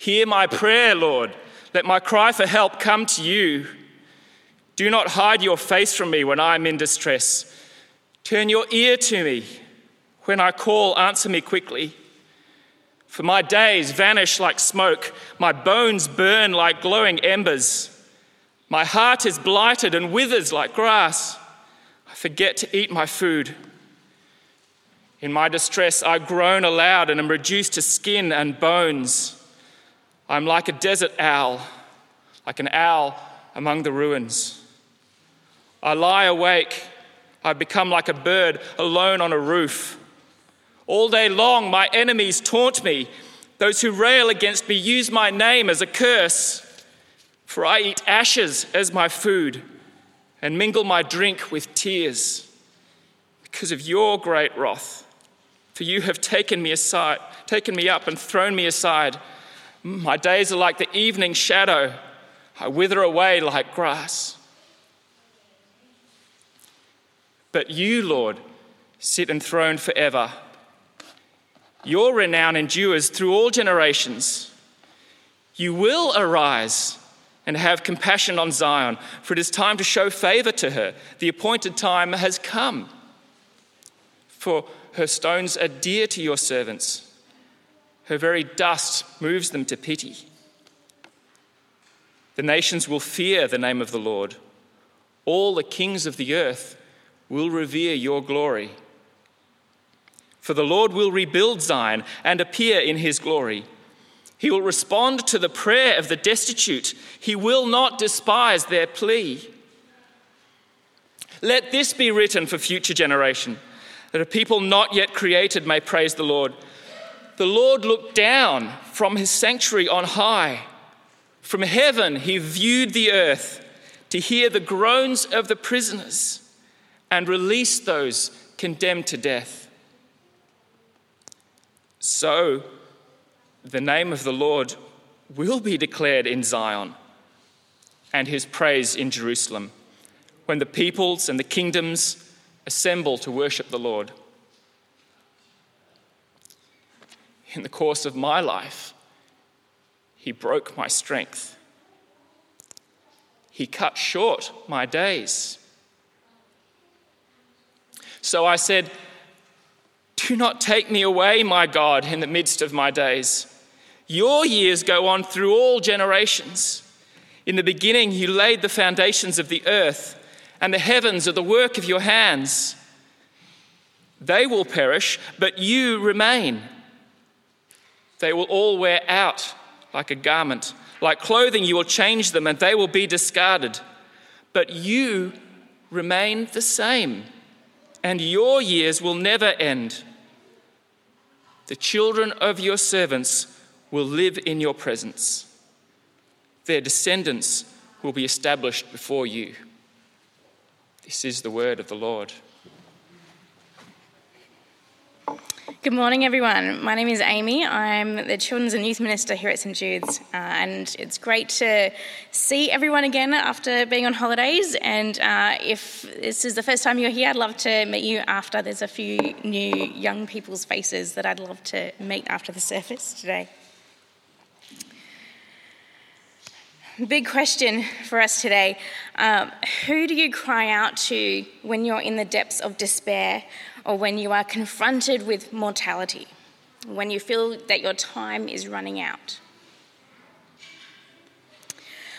Hear my prayer, Lord. Let my cry for help come to you. Do not hide your face from me when I am in distress. Turn your ear to me. When I call, answer me quickly. For my days vanish like smoke, my bones burn like glowing embers. My heart is blighted and withers like grass. I forget to eat my food. In my distress, I groan aloud and am reduced to skin and bones. I'm like a desert owl, like an owl among the ruins. I lie awake. I become like a bird alone on a roof. All day long, my enemies taunt me. Those who rail against me use my name as a curse. For I eat ashes as my food and mingle my drink with tears because of your great wrath. For you have taken me aside, taken me up and thrown me aside. Mm, my days are like the evening shadow. I wither away like grass. But you, Lord, sit enthroned forever. Your renown endures through all generations. You will arise and have compassion on Zion, for it is time to show favor to her. The appointed time has come. For her stones are dear to your servants her very dust moves them to pity. The nations will fear the name of the Lord. All the kings of the earth will revere your glory. For the Lord will rebuild Zion and appear in his glory. He will respond to the prayer of the destitute. He will not despise their plea. Let this be written for future generation, that a people not yet created may praise the Lord the Lord looked down from his sanctuary on high. From heaven, he viewed the earth to hear the groans of the prisoners and release those condemned to death. So, the name of the Lord will be declared in Zion and his praise in Jerusalem when the peoples and the kingdoms assemble to worship the Lord. In the course of my life, he broke my strength. He cut short my days. So I said, Do not take me away, my God, in the midst of my days. Your years go on through all generations. In the beginning, you laid the foundations of the earth, and the heavens are the work of your hands. They will perish, but you remain. They will all wear out like a garment. Like clothing, you will change them and they will be discarded. But you remain the same, and your years will never end. The children of your servants will live in your presence, their descendants will be established before you. This is the word of the Lord. Good morning, everyone. My name is Amy. I'm the Children's and Youth Minister here at St Jude's, uh, and it's great to see everyone again after being on holidays. And uh, if this is the first time you're here, I'd love to meet you after. There's a few new young people's faces that I'd love to meet after the service today. Big question for us today. Um, who do you cry out to when you're in the depths of despair or when you are confronted with mortality, when you feel that your time is running out.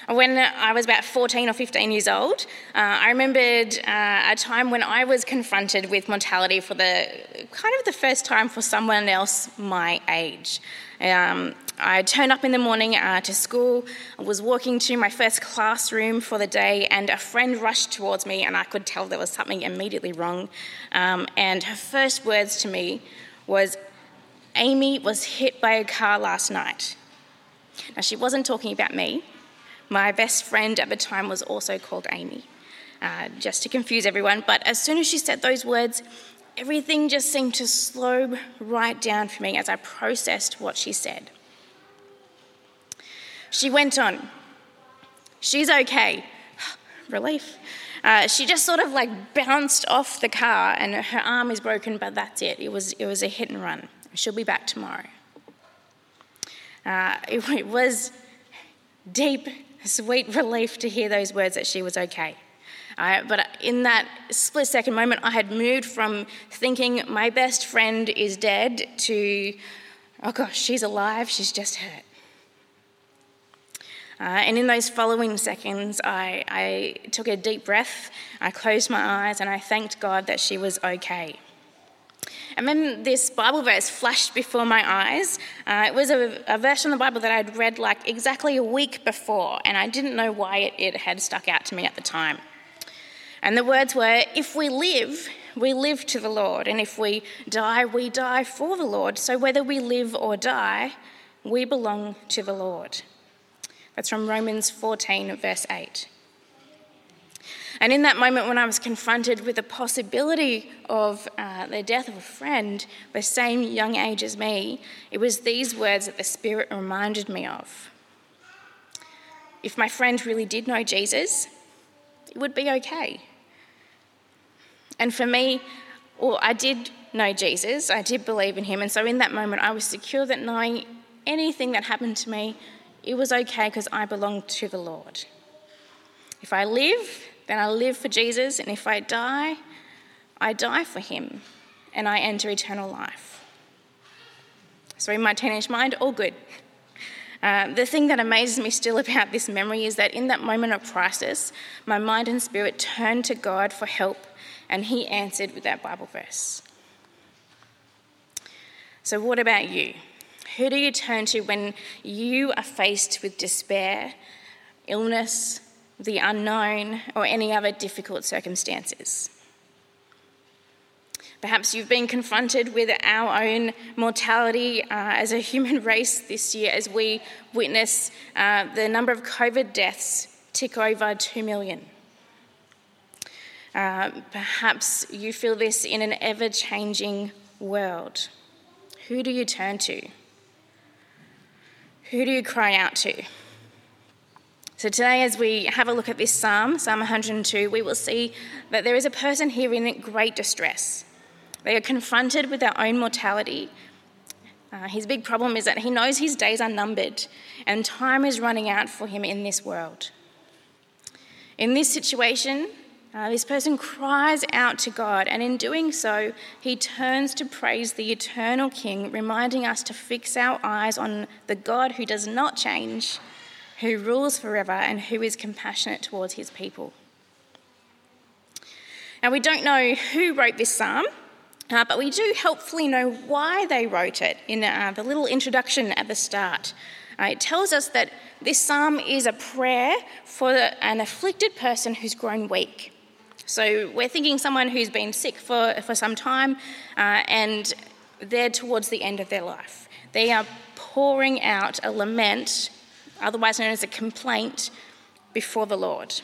When I was about 14 or 15 years old, uh, I remembered uh, a time when I was confronted with mortality for the kind of the first time for someone else my age. Um, I turned up in the morning uh, to school, I was walking to my first classroom for the day, and a friend rushed towards me, and I could tell there was something immediately wrong. Um, and her first words to me was, Amy was hit by a car last night. Now, she wasn't talking about me. My best friend at the time was also called Amy, uh, just to confuse everyone. But as soon as she said those words, everything just seemed to slow right down for me as I processed what she said. She went on, She's okay. Relief. Uh, she just sort of like bounced off the car and her arm is broken, but that's it. It was, it was a hit and run. She'll be back tomorrow. Uh, it, it was deep, sweet relief to hear those words that she was okay. But in that split second moment, I had moved from thinking my best friend is dead to, oh gosh, she's alive, she's just hurt. Uh, and in those following seconds, I, I took a deep breath, I closed my eyes, and I thanked God that she was okay. And then this Bible verse flashed before my eyes. Uh, it was a, a, verse in the Bible that I'd read like exactly a week before, and I didn't know why it, it had stuck out to me at the time. And the words were If we live, we live to the Lord, and if we die, we die for the Lord. So whether we live or die, we belong to the Lord. That's from Romans 14, verse 8. And in that moment, when I was confronted with the possibility of uh, the death of a friend, the same young age as me, it was these words that the Spirit reminded me of. If my friend really did know Jesus, it would be okay. And for me, well, I did know Jesus, I did believe in him, and so in that moment, I was secure that knowing anything that happened to me, it was okay because I belonged to the Lord. If I live, then I live for Jesus, and if I die, I die for him, and I enter eternal life. So, in my teenage mind, all good. Uh, the thing that amazes me still about this memory is that in that moment of crisis, my mind and spirit turned to God for help, and He answered with that Bible verse. So, what about you? Who do you turn to when you are faced with despair, illness, the unknown, or any other difficult circumstances? Perhaps you've been confronted with our own mortality uh, as a human race this year as we witness uh, the number of COVID deaths tick over 2 million. Uh, perhaps you feel this in an ever changing world. Who do you turn to? Who do you cry out to? So, today, as we have a look at this psalm, Psalm 102, we will see that there is a person here in great distress. They are confronted with their own mortality. Uh, his big problem is that he knows his days are numbered and time is running out for him in this world. In this situation, uh, this person cries out to God, and in doing so, he turns to praise the eternal King, reminding us to fix our eyes on the God who does not change, who rules forever, and who is compassionate towards his people. Now, we don't know who wrote this psalm, uh, but we do helpfully know why they wrote it in uh, the little introduction at the start. Uh, it tells us that this psalm is a prayer for an afflicted person who's grown weak. So we're thinking someone who's been sick for, for some time uh, and they're towards the end of their life. They are pouring out a lament, otherwise known as a complaint, before the Lord.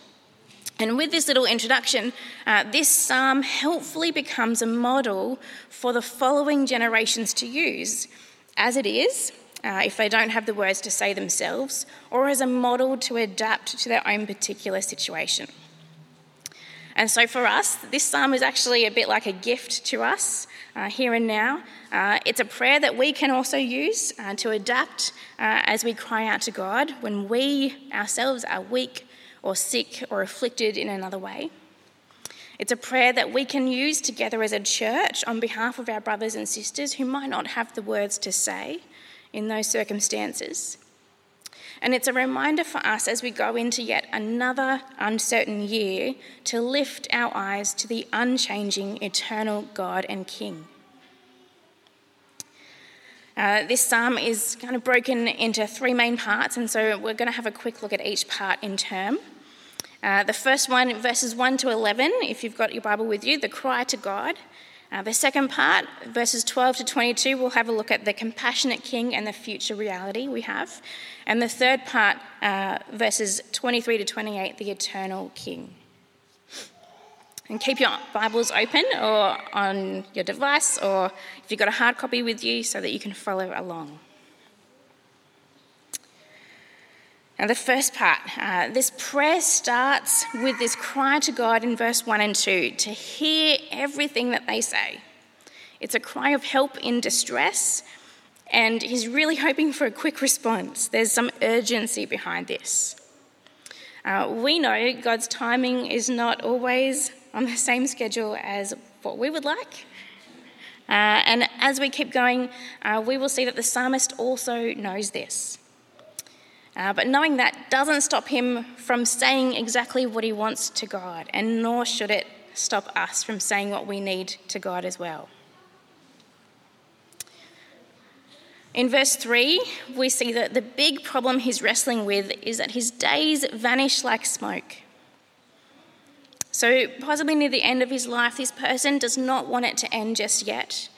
And with this little introduction, uh, this psalm helpfully becomes a model for the following generations to use, as it is, uh, if they don't have the words to say themselves, or as a model to adapt to their own particular situation. And so for us, this psalm is actually a bit like a gift to us uh, here and now. Uh, it's a prayer that we can also use uh, to adapt uh, as we cry out to God when we ourselves are weak or sick or afflicted in another way. It's a prayer that we can use together as a church on behalf of our brothers and sisters who might not have the words to say in those circumstances. And it's a reminder for us as we go into yet another uncertain year to lift our eyes to the unchanging, eternal God and King. Uh, this psalm is kind of broken into three main parts, and so we're going to have a quick look at each part in turn. Uh, the first one, verses 1 to 11, if you've got your Bible with you, the cry to God. Uh, the second part, verses 12 to 22, we'll have a look at the compassionate king and the future reality we have. And the third part, uh, verses 23 to 28, the eternal king. And keep your Bibles open or on your device, or if you've got a hard copy with you, so that you can follow along. Now, the first part, uh, this prayer starts with this cry to God in verse 1 and 2 to hear everything that they say. It's a cry of help in distress, And he's really hoping for a quick response. There's some urgency behind this. Uh, we know God's timing is not always on the same schedule as what we would like. Uh, and as we keep going, uh, we will see that the psalmist also knows this. Uh, but knowing that doesn't stop him from saying exactly what he wants to God, and nor should it stop us from saying what we need to God as well. In verse 3, we see that the big problem he's wrestling with is that his days vanish like smoke. So, possibly near the end of his life, this person does not want it to end just yet.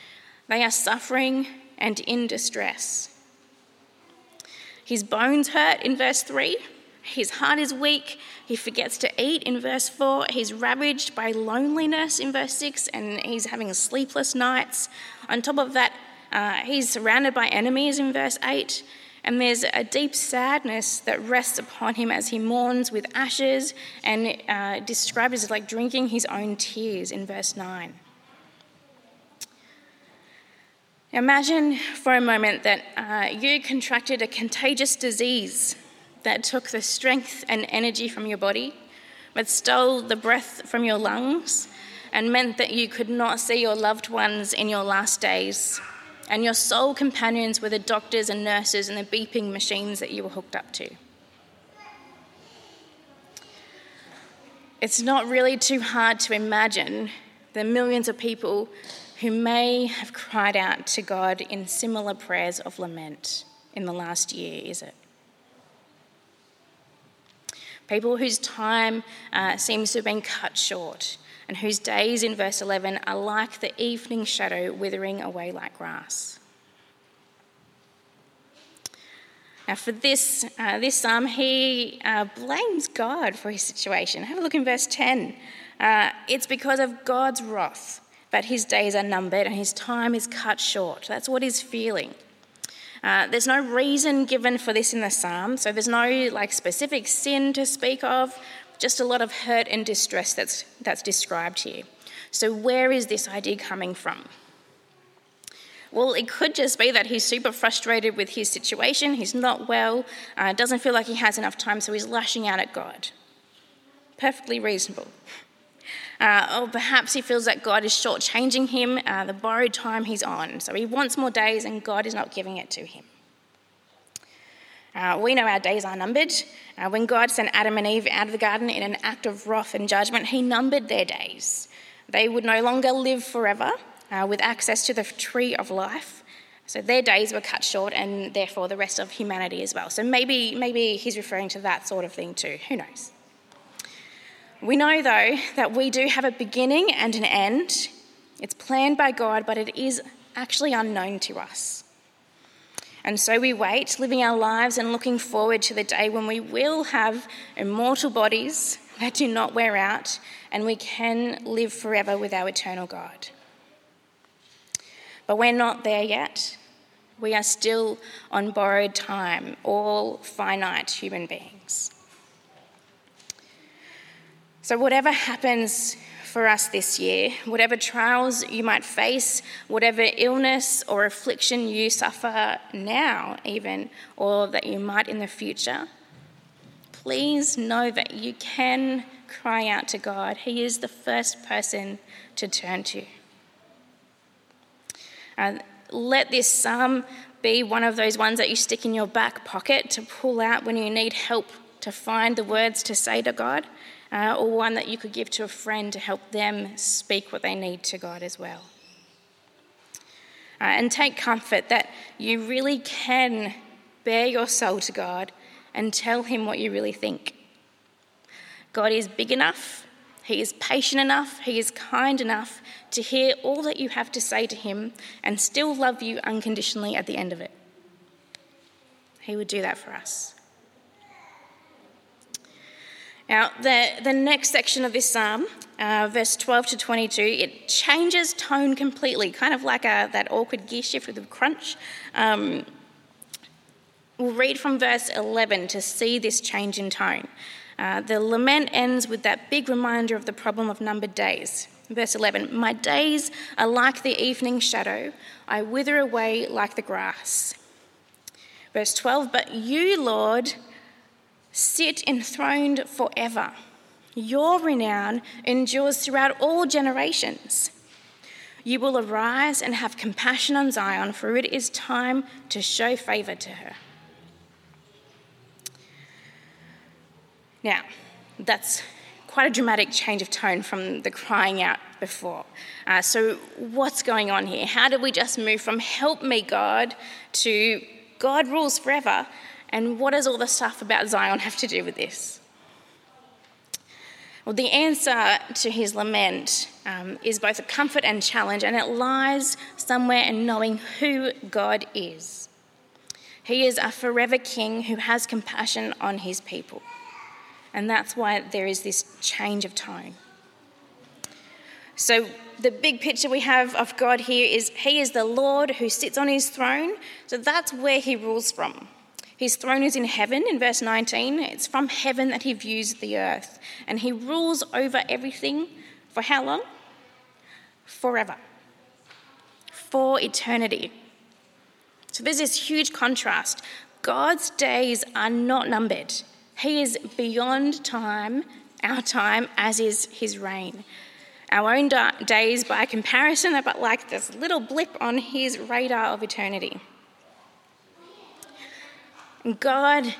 They are suffering and in distress. His bones hurt in verse 3. His heart is weak. He forgets to eat in verse 4. He's ravaged by loneliness in verse 6, and he's having sleepless nights. On top of that, uh, he's surrounded by enemies in verse 8, and there's a deep sadness that rests upon him as he mourns with ashes and uh, described as like drinking his own tears in verse 9. Imagine for a moment that uh, you contracted a contagious disease that took the strength and energy from your body, but stole the breath from your lungs, and meant that you could not see your loved ones in your last days and your sole companions were the doctors and nurses and the beeping machines that you were hooked up to. It's not really too hard to imagine the millions of people who may have cried out to God in similar prayers of lament in the last year, is it? People whose time uh, seems to have been cut short and whose days in verse 11 are like the evening shadow withering away like grass. Now, for this, uh, this psalm, he uh, blames God for his situation. Have a look in verse 10. Uh, it's because of God's wrath that his days are numbered and his time is cut short. That's what he's feeling. Uh, there's no reason given for this in the psalm, so there's no like specific sin to speak of just a lot of hurt and distress that's, that's described here. So, where is this idea coming from? Well, it could just be that he's super frustrated with his situation, he's not well, uh, doesn't feel like he has enough time, so he's lashing out at God. Perfectly reasonable. Uh, or perhaps he feels that God is shortchanging him uh, the borrowed time he's on, so he wants more days and God is not giving it to him. Uh, we know our days are numbered. Uh, when God sent Adam and Eve out of the garden in an act of wrath and judgment, He numbered their days. They would no longer live forever uh, with access to the tree of life. So their days were cut short, and therefore the rest of humanity as well. So maybe, maybe He's referring to that sort of thing too. Who knows? We know, though, that we do have a beginning and an end. It's planned by God, but it is actually unknown to us. And so we wait, living our lives and looking forward to the day when we will have immortal bodies that do not wear out and we can live forever with our eternal God. But we're not there yet. We are still on borrowed time, all finite human beings. So, whatever happens for us this year. Whatever trials you might face, whatever illness or affliction you suffer now, even, or that you might in the future, please know that you can cry out to God. He is the first person to turn to. Let this psalm be one of those ones that you stick in your back pocket to pull out when you need help to find the words to say to God uh, or one that you could give to a friend to help them speak what they need to God as well. Uh, and take comfort that you really can bare your soul to God and tell Him what you really think. God is big enough, He is patient enough, He is kind enough to hear all that you have to say to Him and still love you unconditionally at the end of it. He would do that for us. Now, the, the next section of this psalm, uh, verse 12 to 22, it changes tone completely, kind of like a, that awkward gear shift with a crunch. Um, we'll read from verse 11 to see this change in tone. Uh, the lament ends with that big reminder of the problem of numbered days. Verse 11 My days are like the evening shadow, I wither away like the grass. Verse 12 But you, Lord, sit enthroned forever. Your renown endures throughout all generations. You will arise and have compassion on Zion, for it is time to show favour to her. Now, that's quite a dramatic change of tone from the crying out before. Uh, so, what's going on here? How did we just move from help me, God, to God rules forever? And what does all the stuff about Zion have to do with this? Well, the answer to his lament um, is both a comfort and challenge, and it lies somewhere in knowing who God is. He is a forever king who has compassion on his people. And that's why there is this change of tone. So, the big picture we have of God here is He is the Lord who sits on His throne. So, that's where He rules from. His throne is in heaven, in verse 19. It's from heaven that He views the earth. And He rules over everything for how long? Forever. For eternity. So, there's this huge contrast. God's days are not numbered. He is beyond time, our time, as is his reign. Our own days, by comparison, are but like this little blip on his radar of eternity. God,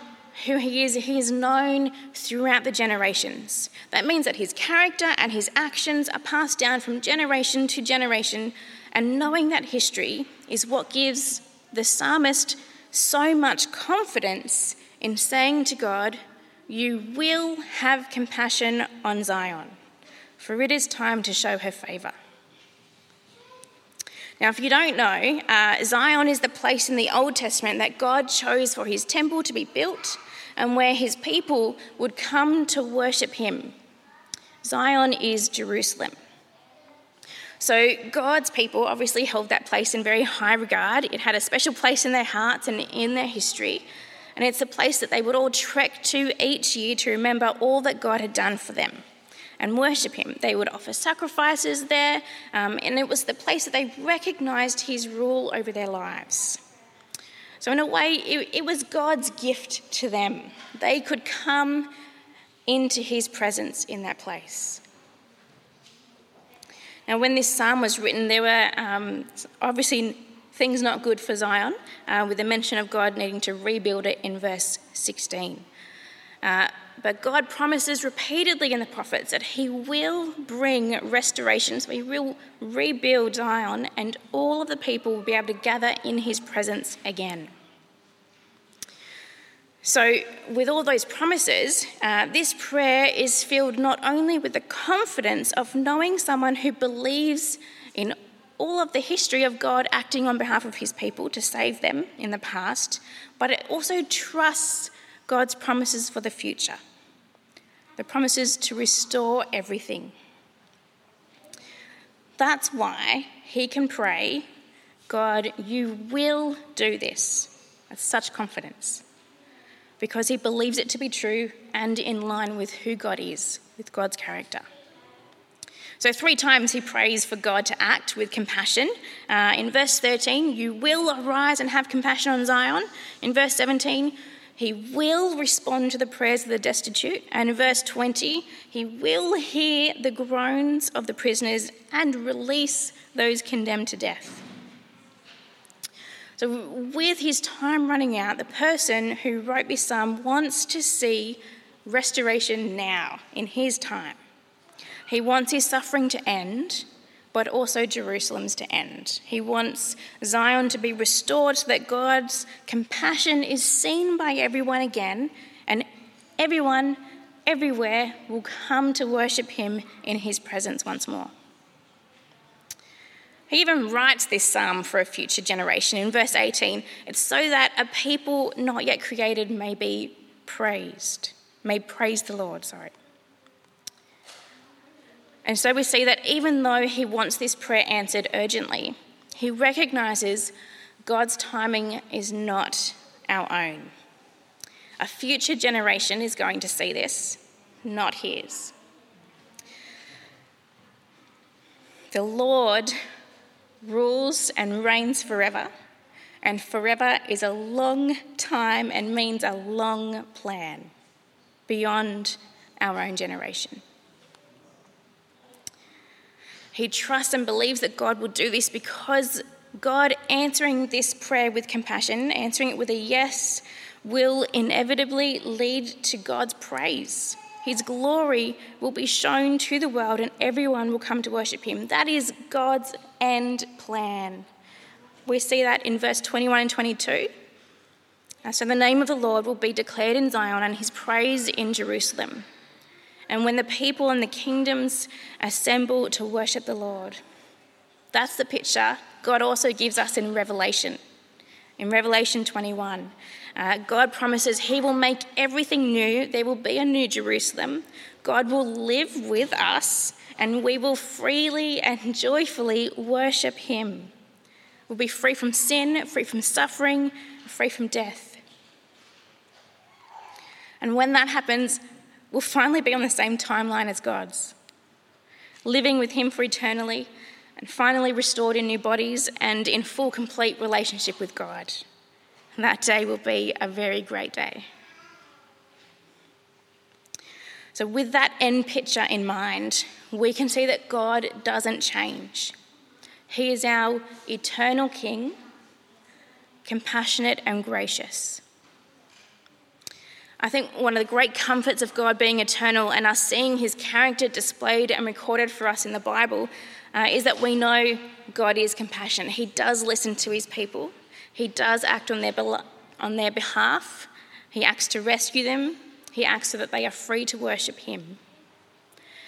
who he is, he is known throughout the generations. That means that his character and his actions are passed down from generation to generation, and knowing that history is what gives the psalmist so much confidence in saying to God, You will have compassion on Zion, for it is time to show her favour. Now, if you don't know, uh, Zion is the place in the Old Testament that God chose for his temple to be built and where his people would come to worship him. Zion is Jerusalem. So, God's people obviously held that place in very high regard. It had a special place in their hearts and in their history. And it's a place that they would all trek to each year to remember all that God had done for them and worship Him. They would offer sacrifices there, um, and it was the place that they recognized His rule over their lives. So, in a way, it, it was God's gift to them. They could come into His presence in that place. Now, when this psalm was written, there were um, obviously things not good for Zion, uh, with the mention of God needing to rebuild it in verse 16. Uh, but God promises repeatedly in the prophets that He will bring restoration, so He will rebuild Zion, and all of the people will be able to gather in His presence again. So, with all those promises, uh, this prayer is filled not only with the confidence of knowing someone who believes in all of the history of God acting on behalf of his people to save them in the past, but it also trusts God's promises for the future the promises to restore everything. That's why he can pray, God, you will do this. With such confidence. Because he believes it to be true and in line with who God is, with God's character. So, three times he prays for God to act with compassion. Uh, in verse 13, you will arise and have compassion on Zion. In verse 17, he will respond to the prayers of the destitute. And in verse 20, he will hear the groans of the prisoners and release those condemned to death. So, with his time running out, the person who wrote this psalm wants to see restoration now, in his time. He wants his suffering to end, but also Jerusalem's to end. He wants Zion to be restored so that God's compassion is seen by everyone again, and everyone, everywhere, will come to worship him in his presence once more. He even writes this psalm for a future generation. In verse 18, it's so that a people not yet created may be praised, may praise the Lord, sorry. And so we see that even though he wants this prayer answered urgently, he recognizes God's timing is not our own. A future generation is going to see this, not his. The Lord rules and reigns forever, and forever is a long time and means a long plan beyond our own generation. He trusts and believes that God will do this because God answering this prayer with compassion, answering it with a yes, will inevitably lead to God's praise. His glory will be shown to the world and everyone will come to worship him. That is God's end plan. We see that in verse 21 and 22. Uh, so the name of the Lord will be declared in Zion and his praise in Jerusalem and when the people and the kingdoms assemble to worship the Lord. That's the picture God also gives us in Revelation. In Revelation 21, uh, God promises He will make everything new. There will be a new Jerusalem. God will live with us, and we will freely and joyfully worship Him. We'll be free from sin, free from suffering, free from death. And when that happens, will finally be on the same timeline as God's, living with Him for eternally and finally restored in new bodies and in full, complete relationship with God. And That day will be a very great day. So, with that end picture in mind, we can see that God doesn't change. He is our eternal King, compassionate and gracious. I think one of the great comforts of God being eternal and us seeing his character displayed and recorded for us in the Bible uh, is that we know God is compassionate. He does listen to his people, he does act on their, on their behalf, he acts to rescue them, he acts so that they are free to worship him.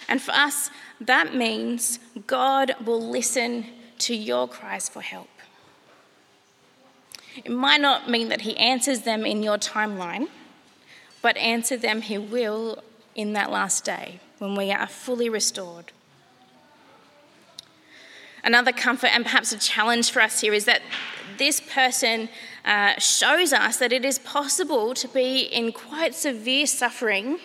And for us, that means God will listen to your cries for help. It might not mean that he answers them in your timeline but answer them he will in that last day when we are fully restored. Another comfort and perhaps a challenge for us here is that this person uh, shows us that it is possible to be in quite severe suffering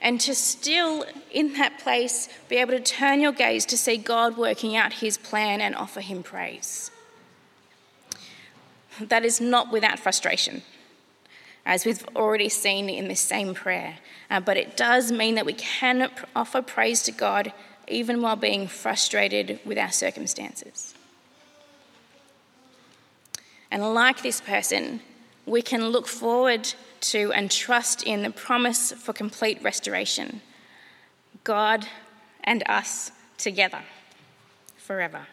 and to still, in that place, be able to turn your gaze to see God working out his plan and offer him praise. That is not without frustration as we've already seen in this same prayer. Uh, but it does mean that we can offer praise to God even while being frustrated with our circumstances. And like this person, we can look forward to and trust in the promise for complete restoration God and us together forever.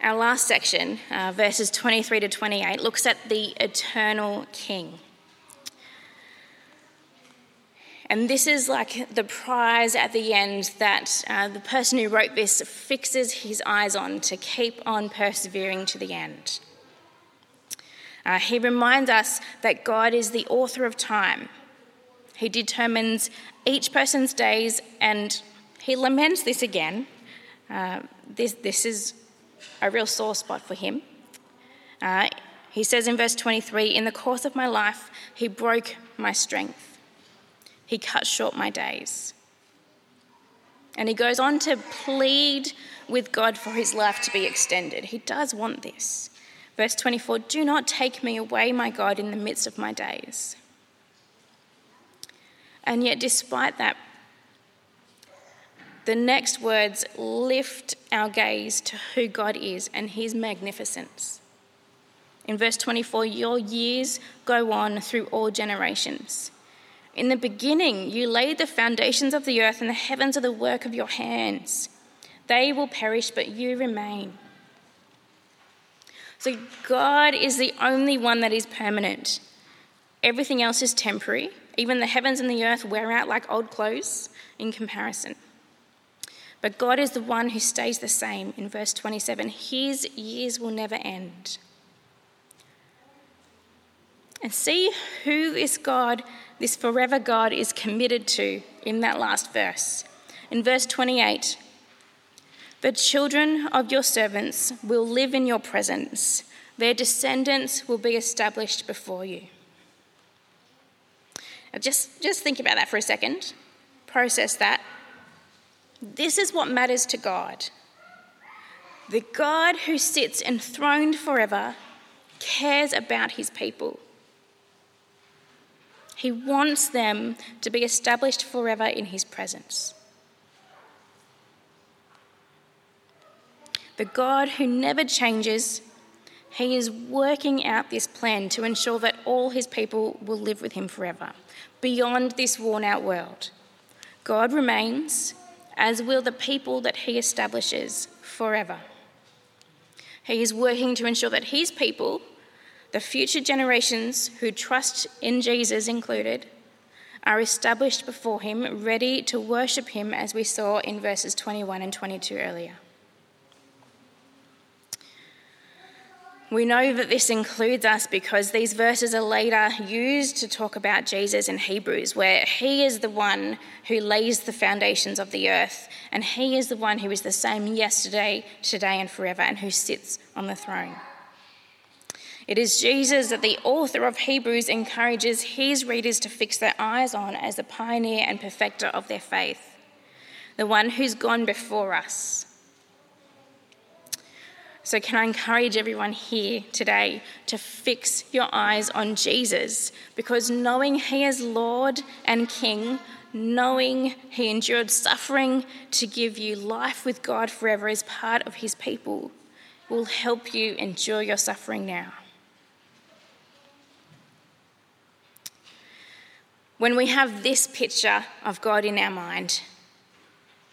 Our last section, uh, verses 23 to 28, looks at the eternal King. And this is like the prize at the end that uh, the person who wrote this fixes his eyes on to keep on persevering to the end. Uh, he reminds us that God is the author of time. He determines each person's days, and he laments this again. Uh, this, this is a real sore spot for him. Uh, he says in verse 23 In the course of my life, he broke my strength, he cut short my days. And he goes on to plead with God for his life to be extended. He does want this. Verse 24 Do not take me away, my God, in the midst of my days. And yet, despite that, the next words lift our gaze to who God is and his magnificence. In verse 24, your years go on through all generations. In the beginning, you laid the foundations of the earth, and the heavens are the work of your hands. They will perish, but you remain. So, God is the only one that is permanent. Everything else is temporary. Even the heavens and the earth wear out like old clothes in comparison. But God is the one who stays the same in verse 27. His years will never end. And see who this God, this forever God, is committed to in that last verse. In verse 28, the children of your servants will live in your presence, their descendants will be established before you. Now just, just think about that for a second. process that, this is what matters to God. The God who sits enthroned forever cares about his people. He wants them to be established forever in his presence. The God who never changes, he is working out this plan to ensure that all his people will live with him forever, beyond this worn out world. God remains, as will the people that he establishes forever. He is working to ensure that his people, the future generations who trust in Jesus included, are established before him, ready to worship him, as we saw in verses 21 and 22 earlier. We know that this includes us because these verses are later used to talk about Jesus in Hebrews, where he is the one who lays the foundations of the earth, and he is the one who is the same yesterday, today, and forever, and who sits on the throne. It is Jesus that the author of Hebrews encourages his readers to fix their eyes on as the pioneer and perfecter of their faith, the one who's gone before us so, can I encourage everyone here today to fix your eyes on Jesus? Because knowing He is Lord and King, knowing He endured suffering to give you life with God forever as part of His people, will help you endure your suffering now. When we have this picture of God in our mind,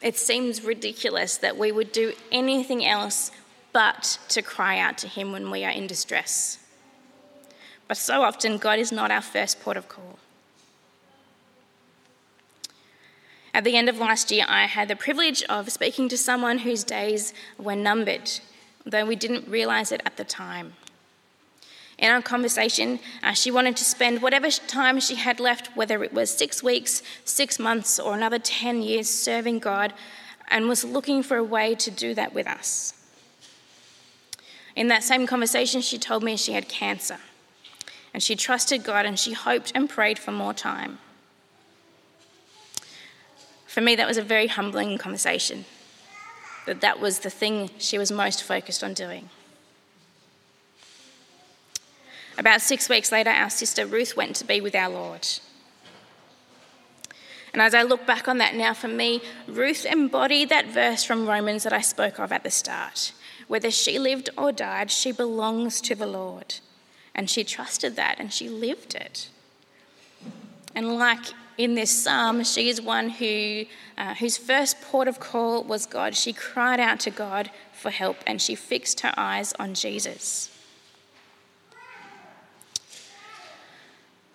it seems ridiculous that we would do anything else but to cry out to Him when we are in distress. But so often, God is not our first port of call. At the end of last year, I had the privilege of speaking to someone whose days were numbered, though we didn't realize it at the time. In our conversation, uh, she wanted to spend whatever time she had left, whether it was six weeks, six months, or another 10 years serving God, and was looking for a way to do that with us. In that same conversation, she told me she had cancer and she trusted God and she hoped and prayed for more time. For me, that was a very humbling conversation, that that was the thing she was most focused on doing. About six weeks later, our sister Ruth went to be with our Lord. And as I look back on that now, for me, Ruth embodied that verse from Romans that I spoke of at the start. Whether she lived or died, she belongs to the Lord. And she trusted that and she lived it. And like in this psalm, she is one who, uh, whose first port of call was God. She cried out to God for help and she fixed her eyes on Jesus.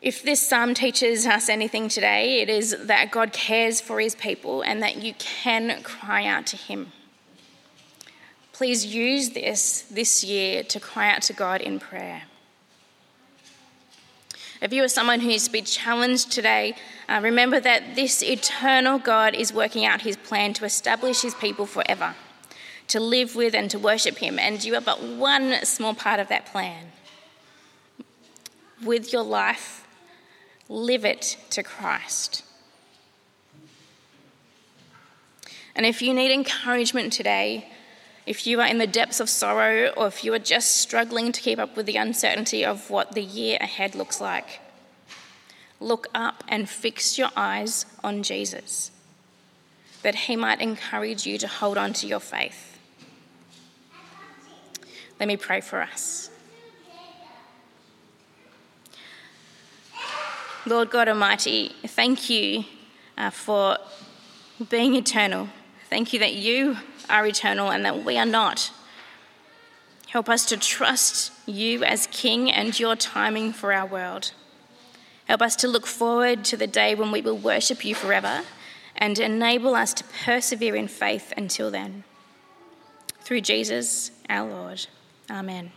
If this psalm teaches us anything today, it is that God cares for his people and that you can cry out to him. Please use this this year to cry out to God in prayer. If you are someone who's been challenged today, uh, remember that this eternal God is working out his plan to establish his people forever, to live with and to worship him, and you are but one small part of that plan. With your life, live it to Christ. And if you need encouragement today, if you are in the depths of sorrow or if you are just struggling to keep up with the uncertainty of what the year ahead looks like, look up and fix your eyes on Jesus, that he might encourage you to hold on to your faith. Let me pray for us. Lord God Almighty, thank you uh, for being eternal. Thank you that you are eternal and that we are not. Help us to trust you as King and your timing for our world. Help us to look forward to the day when we will worship you forever and enable us to persevere in faith until then. Through Jesus our Lord. Amen.